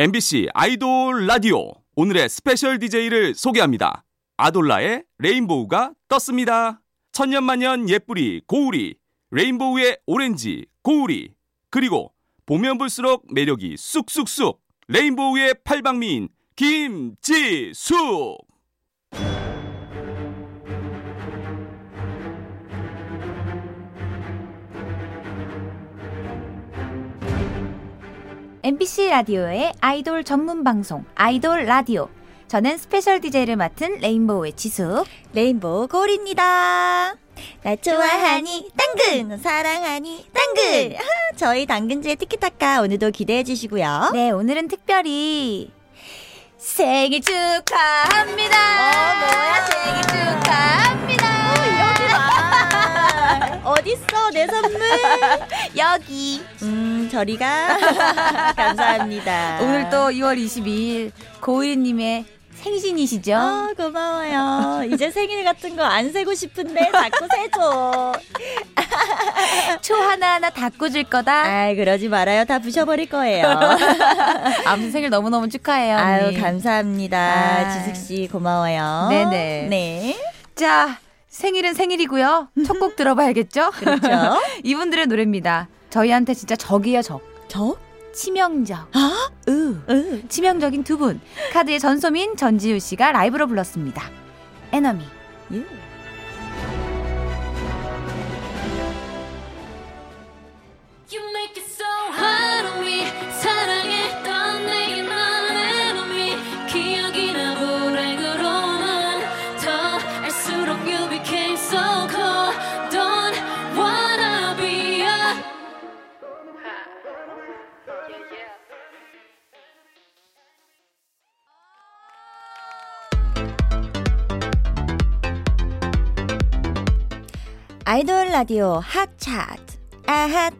MBC 아이돌 라디오. 오늘의 스페셜 DJ를 소개합니다. 아돌라의 레인보우가 떴습니다. 천년만년 예쁘리 고우리. 레인보우의 오렌지 고우리. 그리고 보면 볼수록 매력이 쑥쑥쑥. 레인보우의 팔방미인 김지숙 MBC 라디오의 아이돌 전문 방송 아이돌 라디오. 저는 스페셜 DJ를 맡은 레인보우의 지숙. 레인보우 고우리입니다. 나 좋아하니 당근 사랑하니 당근 아, 저희 당근즈의 티키타카 오늘도 기대해 주시고요. 네, 오늘은 특별히 생일 축하합니다. 어, 뭐야? 생일 축하합니다. 어딨어 내 선물? 여기. 음 저리가 감사합니다. 오늘 또 2월 22일 고일님의 생신이시죠? 아 고마워요. 이제 생일 같은 거 안 세고 싶은데 자꾸 세줘. 초 하나하나 다 꽂을 거다. 아 그러지 말아요. 다 부셔버릴 거예요. 아무튼 생일 너무너무 축하해요. 아유 언니. 감사합니다. 아. 지숙 씨 고마워요. 네네. 네. 자, 생일은 생일이고요. 첫 곡 들어봐야겠죠? 그렇죠. 이분들의 노래입니다. 저희한테 진짜 적이에요, 적. 저? 치명적. 으. 으. 치명적인 두 분. 카드의 전소민, 전지우 씨가 라이브로 불렀습니다. 에너미. 예. 아이돌 라디오 핫 차트. 아핫.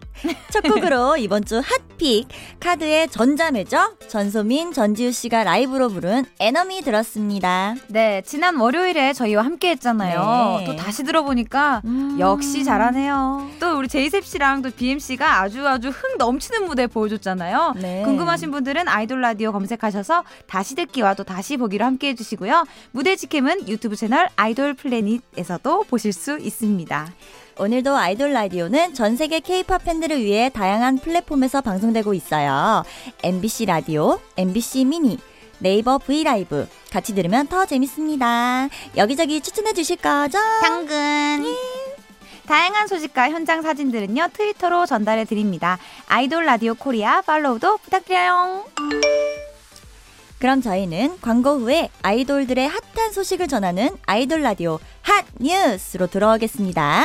첫 곡으로 이번 주 hot pick KARD의 전자매죠. 전소민, 전지우 씨가 라이브로 부른 Enemy 들었습니다. 네, 지난 월요일에 저희와 함께 했잖아요. 네. 또 다시 들어보니까 음. 역시 잘하네요. 또 우리 제이셉 씨랑 또 BM 씨가 아주 아주 흥 넘치는 무대 보여줬잖아요. 네. 궁금하신 분들은 아이돌 라디오 검색하셔서 다시 듣기와 또 다시 보기로 함께 해주시고요. 무대 직캠은 유튜브 채널 아이돌 플래닛에서도 보실 수 있습니다. 오늘도 아이돌 라디오는 전 세계 K-팝 팬들을 위해 다양한 플랫폼에서 방송되고 있어요. MBC 라디오, MBC 미니, 네이버 V 라이브 같이 들으면 더 재밌습니다. 여기저기 추천해 주실 거죠? 당근. 다양한 소식과 현장 사진들은요 트위터로 전달해 드립니다. 아이돌 라디오 코리아 팔로우도 부탁드려요. 그럼 저희는 광고 후에 아이돌들의 핫한 소식을 전하는 아이돌 라디오 핫 뉴스로 돌아오겠습니다.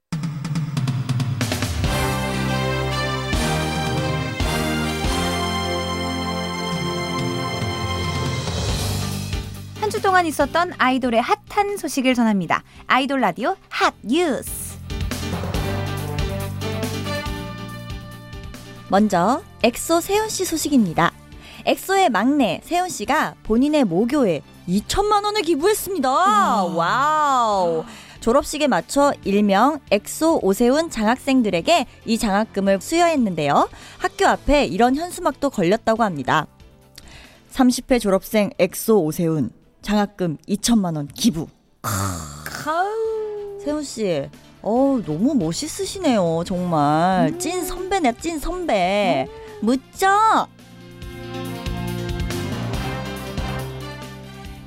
동안 있었던 아이돌의 핫한 소식을 전합니다. 아이돌 라디오 핫 뉴스. 먼저 엑소 세훈 씨 소식입니다. 엑소의 막내 세훈 씨가 본인의 모교에 2천만 원을 기부했습니다. 와우. 졸업식에 맞춰 일명 엑소 오세훈 장학생들에게 이 장학금을 수여했는데요. 학교 앞에 이런 현수막도 걸렸다고 합니다. 30회 졸업생 엑소 오세훈 장학금 2천만 원 기부. 세훈 씨, 어 너무 멋있으시네요. 정말 찐 선배네, 찐 선배. 묻죠?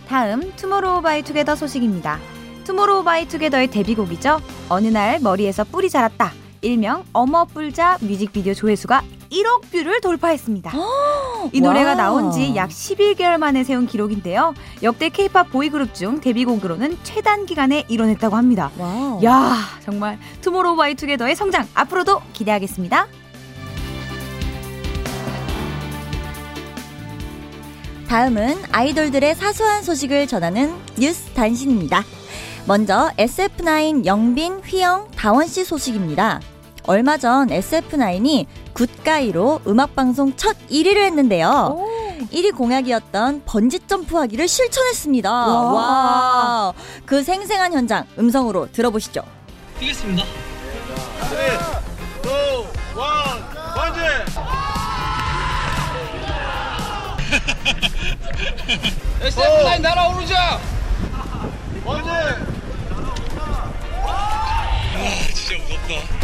다음 투모로우바이투게더 소식입니다. 투모로우바이투게더의 데뷔곡이죠. 어느 날 머리에서 뿔이 자랐다. 일명 어머 뿔자 뮤직비디오 조회수가 1억 뷰를 돌파했습니다. 이 노래가. 나온 지 약 11개월 만에 세운 기록인데요. 역대 케이팝 보이그룹 중 데뷔 곡으로는 최단 기간에 이뤄냈다고 합니다. 와우. 야 정말 투모로우 바이 투게더의 성장 앞으로도 기대하겠습니다. 다음은 아이돌들의 사소한 소식을 전하는 뉴스 단신입니다. 먼저 SF9 영빈, 휘영, 다원 씨 소식입니다. 얼마 전 SF9이 굿가이로 음악방송 첫 1위를 했는데요. 1위 공약이었던 번지 점프하기를 실천했습니다. 와. 와. 그 생생한 현장 음성으로 들어보시죠. 뛰겠습니다. SF9 날아오르자! 진짜 무섭다.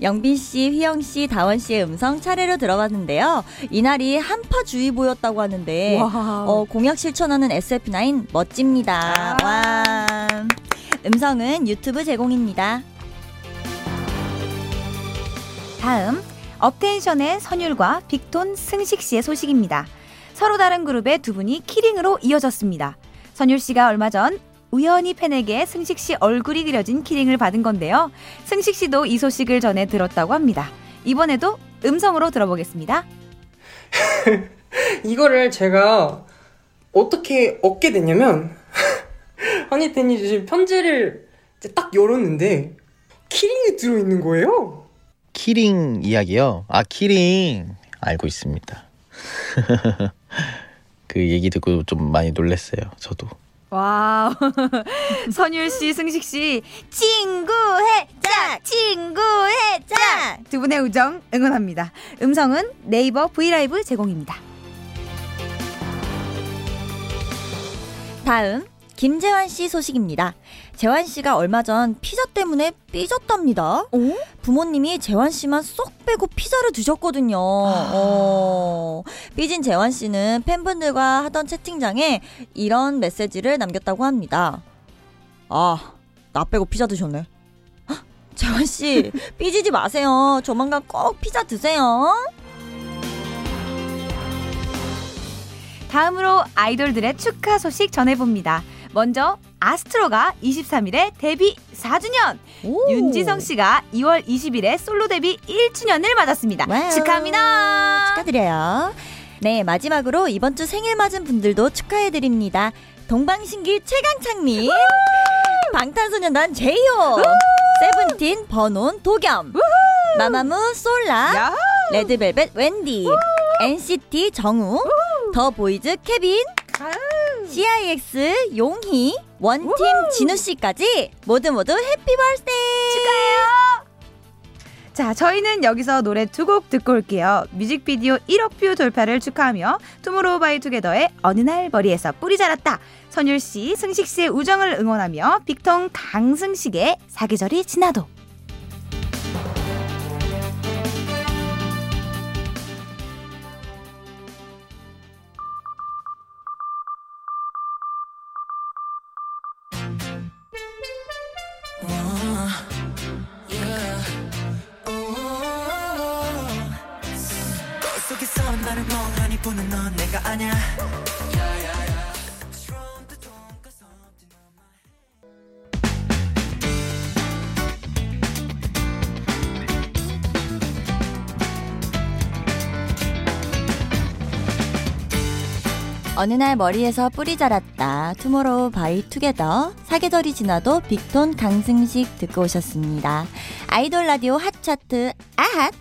영빈 씨, 휘영 씨, 다원 씨의 음성 차례로 들어봤는데요. 이날이 한파주의보였다고 하는데. 어, 공약 실천하는 SF9 멋집니다. 와. 음성은 유튜브 제공입니다. 다음 업텐션의 선율과 빅톤 승식 씨의 소식입니다. 서로 다른 그룹의 두 분이 키링으로 이어졌습니다. 선율 씨가 얼마 전 우연히 팬에게 승식 씨 얼굴이 그려진 키링을 받은 건데요. 승식 씨도 이 소식을 전해 들었다고 합니다. 이번에도 음성으로 들어보겠습니다. 이거를 제가 어떻게 얻게 됐냐면 허니텐이 주신 편지를 딱 열었는데 키링이 들어있는 거예요. 키링 이야기요? 아, 키링. 알고 있습니다. 그 얘기 듣고 좀 많이 놀랐어요, 저도. 와우. 선율 씨, 승식 씨, 친구하자, 친구하자. 두 분의 우정 응원합니다. 음성은 네이버 브이라이브 제공입니다. 다음 김재환 씨 소식입니다. 재환 씨가 얼마 전 피자 때문에 삐졌답니다. 부모님이 재환 씨만 쏙 빼고 피자를 드셨거든요. 어. 삐진 재환 씨는 팬분들과 하던 채팅장에 이런 메시지를 남겼다고 합니다. 아, 나 빼고 피자 드셨네. 헉, 재환 씨, 삐지지 마세요. 조만간 꼭 피자 드세요. 다음으로 아이돌들의 축하 소식 전해봅니다. 먼저 아스트로가 23일에 데뷔 4주년, 오. 윤지성 씨가 2월 20일에 솔로 데뷔 1주년을 맞았습니다. 와우. 축하합니다. 축하드려요. 네, 마지막으로 이번 주 생일 맞은 분들도 축하해드립니다. 동방신기 최강창민, 방탄소년단 제이홉, 세븐틴 버논 도겸, 마마무 솔라, 야호! 레드벨벳 웬디, NCT 정우, 더 보이즈 케빈, CIX 용희, 원팀 진우 씨까지 모두 모두 Happy Birthday. 축하해요. 자, 저희는 여기서 노래 두 곡 듣고 올게요. 뮤직비디오 1억 뷰 돌파를 축하하며 투모로우바이투게더의 어느 날 머리에서 뿔이 자랐다. 선율 씨, 승식 씨의 우정을 응원하며 빅톤 강승식의 사계절이 지나도. 보는 넌 내가 아냐 어느 날 머리에서 뿔이 자랐다. 투모로우 바이 투게더. 사계절이 지나도 빅톤 강승식 듣고 오셨습니다. 아이돌 라디오 핫 차트 아핫.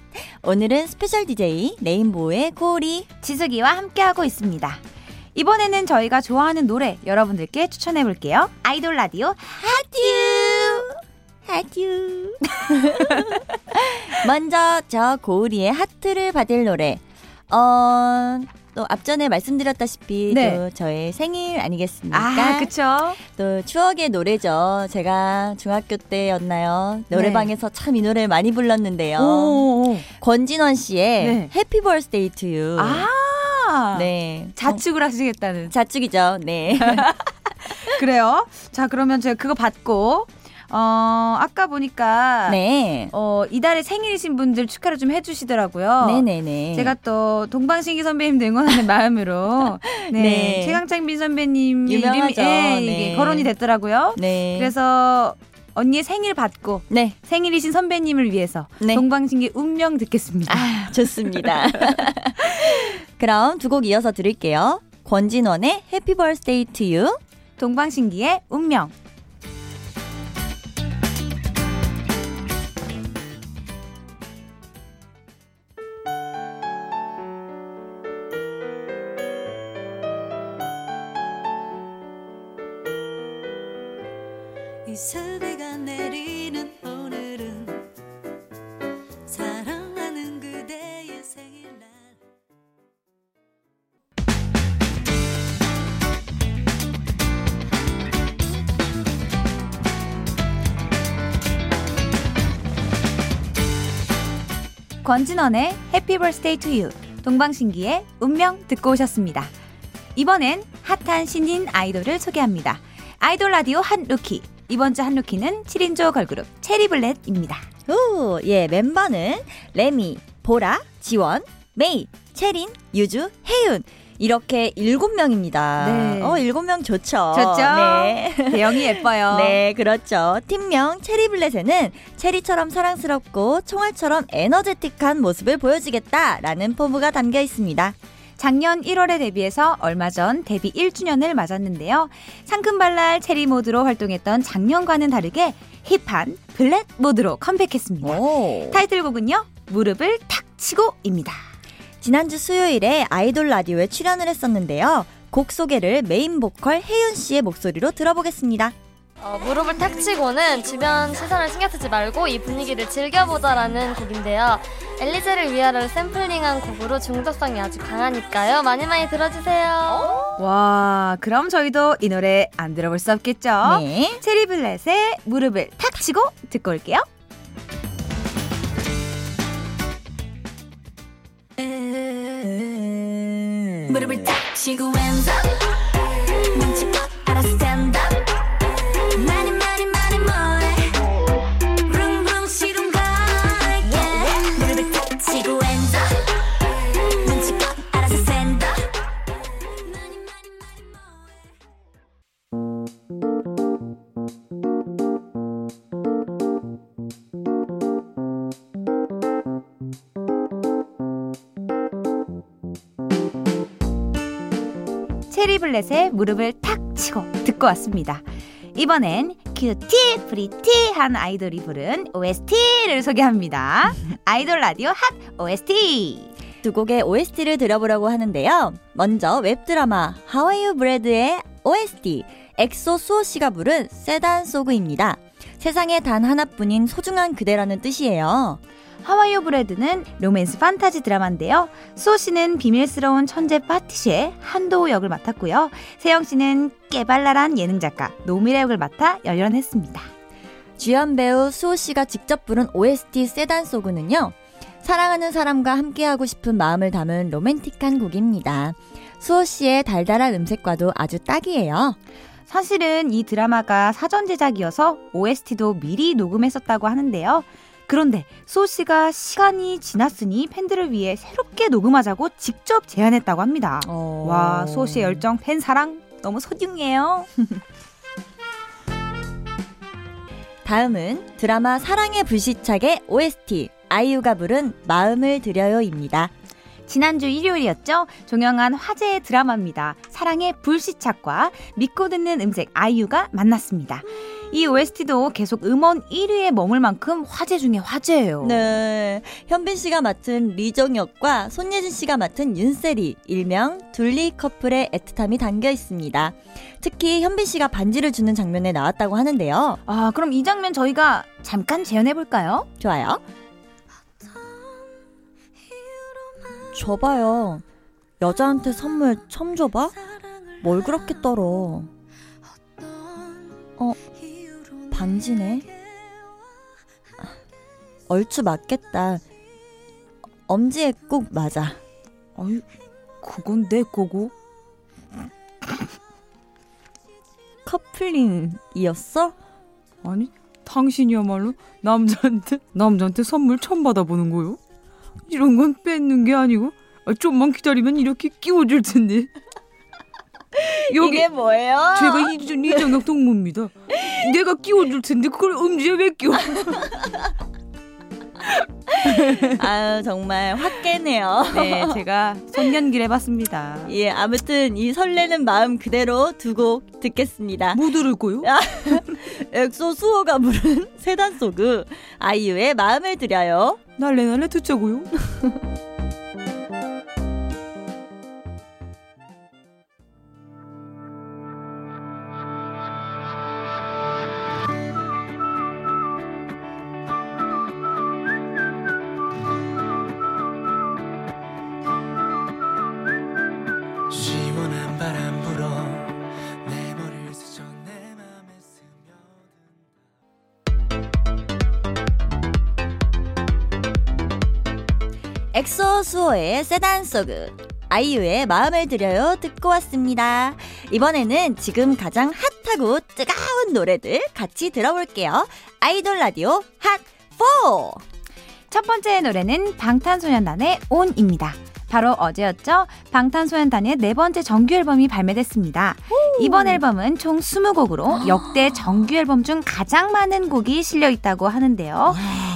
오늘은 스페셜 DJ 레인보우의 고우리. 지숙이와 함께하고 있습니다. 이번에는 저희가 좋아하는 노래 여러분들께 추천해 볼게요. 아이돌 라디오 하튜. 하튜. 먼저 저 고우리의 하트를 받을 노래. 어, 또 앞전에 말씀드렸다시피 네. 또 저의 생일 아니겠습니까? 아, 그쵸? 또 추억의 노래죠. 제가 중학교 때였나요? 노래방에서 참 이 노래 많이 불렀는데요. 오. 권진원 씨의 네. Happy Birthday To You. 아. 네. 자축을 하시겠다는. 자축이죠. 네. 그래요. 자, 그러면 제가 그거 받고, 어, 아까 보니까, 네. 어, 이달에 생일이신 분들 축하를 좀 해주시더라고요. 네네네. 제가 또 동방신기 선배님도 응원하는 마음으로 네, 네. 최강창빈 선배님. 이름이 예, 이게 네. 거론이 됐더라고요. 네. 그래서 언니의 생일 받고 네. 생일이신 선배님을 위해서 네. 동방신기 운명 듣겠습니다. 아, 좋습니다. 그럼 두 곡 이어서 들을게요. 권진원의 해피 버스데이 투 유. 동방신기의 운명. 권진원의 Happy Birthday To You. 동방신기의 운명 듣고 오셨습니다. 이번엔 핫한 신인 아이돌을 소개합니다. 아이돌 라디오 한 루키. 이번 주 한 루키는 7인조 걸그룹 체리블렛입니다. 오, 예, 멤버는 레미, 보라, 지원, 메이, 채린, 유주, 혜윤. 이렇게 일곱 명입니다. 네. 어, 일곱 명 좋죠. 좋죠? 네. 대형이 예뻐요. 네, 그렇죠. 팀명 체리블렛에는 체리처럼 사랑스럽고 총알처럼 에너제틱한 모습을 보여주겠다라는 포부가 담겨 있습니다. 작년 1월에 데뷔해서 얼마 전 데뷔 1주년을 맞았는데요. 상큼발랄 체리 모드로 활동했던 작년과는 다르게 hip한 블랙 모드로 컴백했습니다. 오. 타이틀곡은요. 무릎을 탁 치고입니다. 지난주 수요일에 아이돌 라디오에 출연을 했었는데요. 곡 소개를 메인 보컬 혜윤 씨의 목소리로 들어보겠습니다. 어, 무릎을 탁 치고는 주변 시선을 신경 쓰지 말고 이 분위기를 즐겨보자라는 곡인데요. 엘리제를 위하여 샘플링한 곡으로 중독성이 아주 강하니까요. 많이 많이 들어주세요. 와, 그럼 저희도 이 노래 안 들어볼 수 없겠죠? 네. 체리블렛의 무릎을 탁 치고 듣고 올게요. 무릎을 탁 치고 up 체리블렛의 무릎을 탁 치고 듣고 왔습니다. 이번엔 cutie pretty한 아이돌이 부른 OST를 소개합니다. 아이돌 라디오 핫 OST. 두 곡의 OST를 들어보려고 하는데요. 먼저 웹드라마 How Are You Bread의 OST 엑소 수호 씨가 부른 세단 소그입니다. 세상에 단 하나뿐인 소중한 그대라는 뜻이에요. How Are You Bread는 로맨스 판타지 드라마인데요. 수호 씨는 비밀스러운 천재 파티시에 한도우 역을 맡았고요. 세영 씨는 깨발랄한 예능 작가 노미래 역을 맡아 열연했습니다. 주연 배우 수호 씨가 직접 부른 OST 세단 소그는요. 사랑하는 사람과 함께하고 싶은 마음을 담은 로맨틱한 곡입니다. 수호 씨의 달달한 음색과도 아주 딱이에요. 사실은 이 드라마가 사전 제작이어서 OST도 미리 녹음했었다고 하는데요. 그런데 수호 씨가 시간이 지났으니 팬들을 위해 새롭게 녹음하자고 직접 제안했다고 합니다. 어. 와, 수호 씨의 열정, 팬 사랑 너무 소중해요. 다음은 드라마 사랑의 불시착의 OST 아이유가 부른 마음을 드려요입니다. 지난주 일요일이었죠. 종영한 화제의 드라마입니다. 사랑의 불시착과 믿고 듣는 음색 아이유가 만났습니다. 이 OST도 계속 음원 1위에 머물 만큼 화제 중에 화제예요. 네. 현빈 씨가 맡은 리정혁과 손예진 씨가 맡은 윤세리, 일명 둘리 커플의 애틋함이 담겨 있습니다. 특히 현빈 씨가 반지를 주는 장면에 나왔다고 하는데요. 아, 그럼 이 장면 저희가 잠깐 재현해 볼까요? 좋아요. 줘봐요. 여자한테 선물 처음 줘봐? 뭘 그렇게 떨어? 어, 반지네. 얼추 맞겠다. 엄지에 꼭 맞아. 아유, 그건 내 거고. 커플링이었어? 아니, 당신이야말로 남자한테 남자한테 선물 처음 받아보는 거요? 이런 건 뺏는 게 아니고 아, 좀만 기다리면 이렇게 끼워줄 텐데. 여기 이게 뭐예요? 제가 이준 이정혁 동무입니다. 내가 끼워줄 텐데 그걸 음지에 왜 끼워? 아유 정말 확 깨네요. 네, 제가 손연기를 해봤습니다. 예, 아무튼 이 설레는 마음 그대로 두 곡 듣겠습니다. 뭐 들을 거요? 엑소 수호가 부른 세단 소그 아이유의 마음을 드려요. 날래 날래 듣자고요. 엑소 수호의 세단 소그 아이유의 마음을 드려요 듣고 왔습니다. 이번에는 지금 가장 hot하고 뜨거운 노래들 같이 들어볼게요. 아이돌 라디오 핫 4 첫 번째 노래는 방탄소년단의 ON입니다. 바로 어제였죠. 방탄소년단의 네 번째 정규 앨범이 발매됐습니다. 이번 앨범은 총 20곡으로 역대 정규 앨범 중 가장 많은 곡이 실려 있다고 하는데요.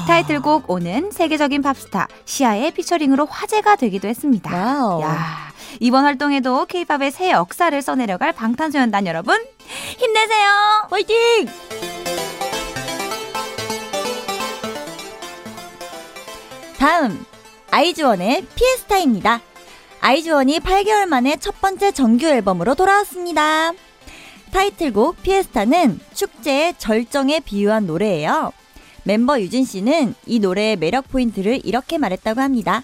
타이틀곡 ON은 세계적인 팝스타 Sia의 featuring으로 화제가 되기도 했습니다. 와우. 야, 이번 활동에도 K-팝의 새 역사를 써내려갈 방탄소년단 여러분 힘내세요. 화이팅! 다음 아이즈원의 피에스타입니다. 아이즈원이 8개월 만에 첫 번째 정규 앨범으로 돌아왔습니다. 타이틀곡 피에스타는 축제의 절정에 비유한 노래예요. 멤버 유진 씨는 이 노래의 매력 포인트를 이렇게 말했다고 합니다.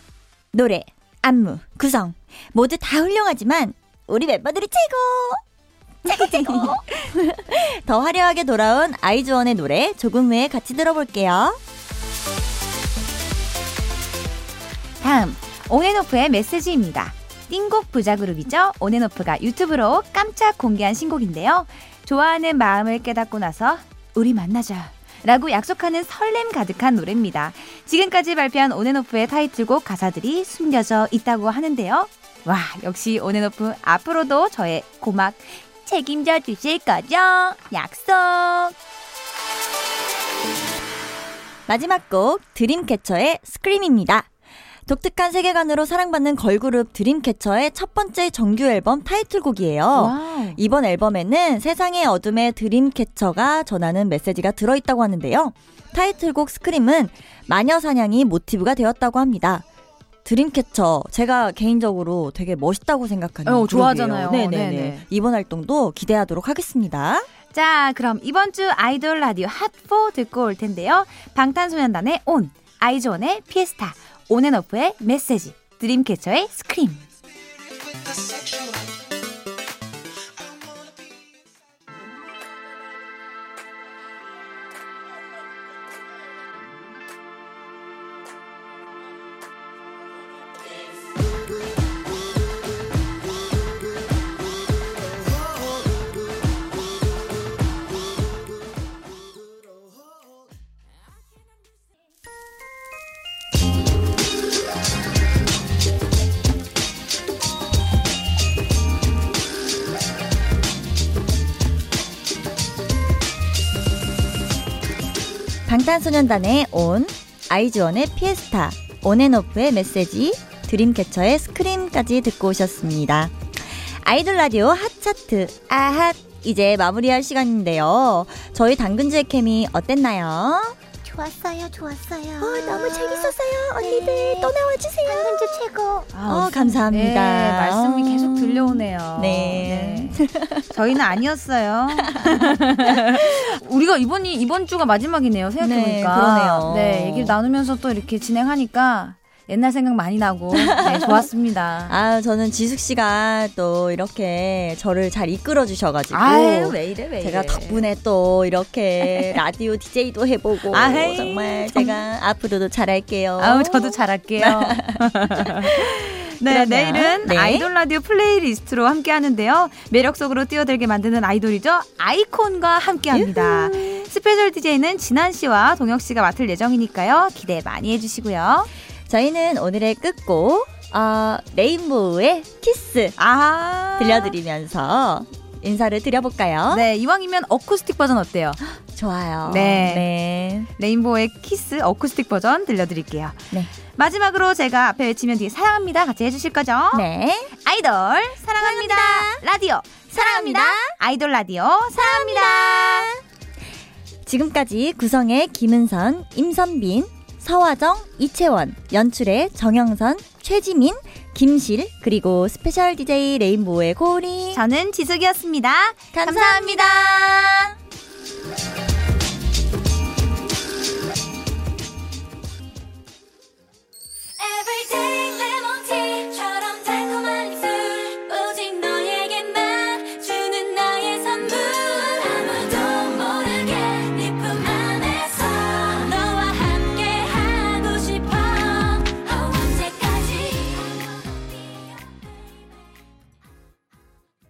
노래, 안무, 구성 모두 다 훌륭하지만 우리 멤버들이 최고! 최고 최고! 더 화려하게 돌아온 아이즈원의 노래 조금 후에 같이 들어볼게요. 다음 온앤오프의 메시지입니다. 띵곡 부자 그룹이죠. 온앤오프가 유튜브로 깜짝 공개한 신곡인데요. 좋아하는 마음을 깨닫고 나서 우리 만나자. 라고 약속하는 설렘 가득한 노래입니다. 지금까지 발표한 온앤오프의 타이틀곡 가사들이 숨겨져 있다고 하는데요. 와, 역시 온앤오프 앞으로도 저의 고막 책임져 주실 거죠? 약속! 마지막 곡 드림캐쳐의 Scream입니다. 독특한 세계관으로 사랑받는 걸그룹 드림캐쳐의 첫 번째 정규 앨범 타이틀곡이에요. 와우. 이번 앨범에는 세상의 어둠에 드림캐쳐가 전하는 메시지가 들어있다고 하는데요. 타이틀곡 Scream은 마녀 사냥이 모티브가 되었다고 합니다. 드림캐쳐 제가 개인적으로 되게 멋있다고 생각하는 어. 좋아하잖아요. 네네네. 네네. 이번 활동도 기대하도록 하겠습니다. 자, 그럼 이번 주 아이돌 라디오 핫4 듣고 올 텐데요. 방탄소년단의 ON, 아이즈원의 Fiesta, 온앤오프의 메시지, 드림캐쳐의 Scream. 방탄소년단의 온, 아이즈원의 피에스타, 온앤오프의 메시지, 드림캐쳐의 스크림까지 듣고 오셨습니다. 아이돌 라디오 핫차트, 아핫! 이제 마무리할 시간인데요. 저희 당근즈의 케미 어땠나요? 좋았어요, 좋았어요. 너무 재밌었어요. 언니들 또 나와주세요. 당근즈 최고. 어, 감사합니다. 네, 말씀이 계속 들려오네요. 네. 네. 저희는 아니었어요. 우리가 이번이 이번 주가 마지막이네요. 생각해보니까. 네, 그러네요. 네, 얘기를 나누면서 또 이렇게 진행하니까 옛날 생각 많이 나고 네, 좋았습니다. 아, 저는 지숙 씨가 또 이렇게 저를 잘 이끌어 주셔가지고. 아유, 왜 이래, 왜 이래. 제가 덕분에 또 이렇게 라디오 DJ도 해보고. 아이, 정말 제가 앞으로도 잘할게요. 아우, 저도 잘할게요. 네, 그러면, 내일은 네. 아이돌 라디오 playlist로 함께 하는데요. 매력 속으로 뛰어들게 만드는 아이돌이죠. 아이콘과 함께 합니다. 스페셜 DJ는 진환 씨와 동혁 씨가 맡을 예정이니까요. 기대 많이 해주시고요. 저희는 오늘의 끝곡, 어, 레인보우의 키스 아. 들려드리면서 인사를 드려볼까요? 네, 이왕이면 어쿠스틱 버전 어때요? 좋아요. 네. 네. 레인보우의 키스 어쿠스틱 버전 들려드릴게요. 네. 마지막으로 제가 앞에 외치면 뒤에 사랑합니다 같이 해주실 거죠? 네. 아이돌 사랑합니다. 라디오 사랑합니다. 아이돌 라디오 사랑합니다. 지금까지 구성의 김은선, 임선빈, 서화정, 이채원, 연출의 정영선, 최지민, 김실, 그리고 스페셜 DJ 레인보우의 우리. 저는 지숙이었습니다 감사합니다.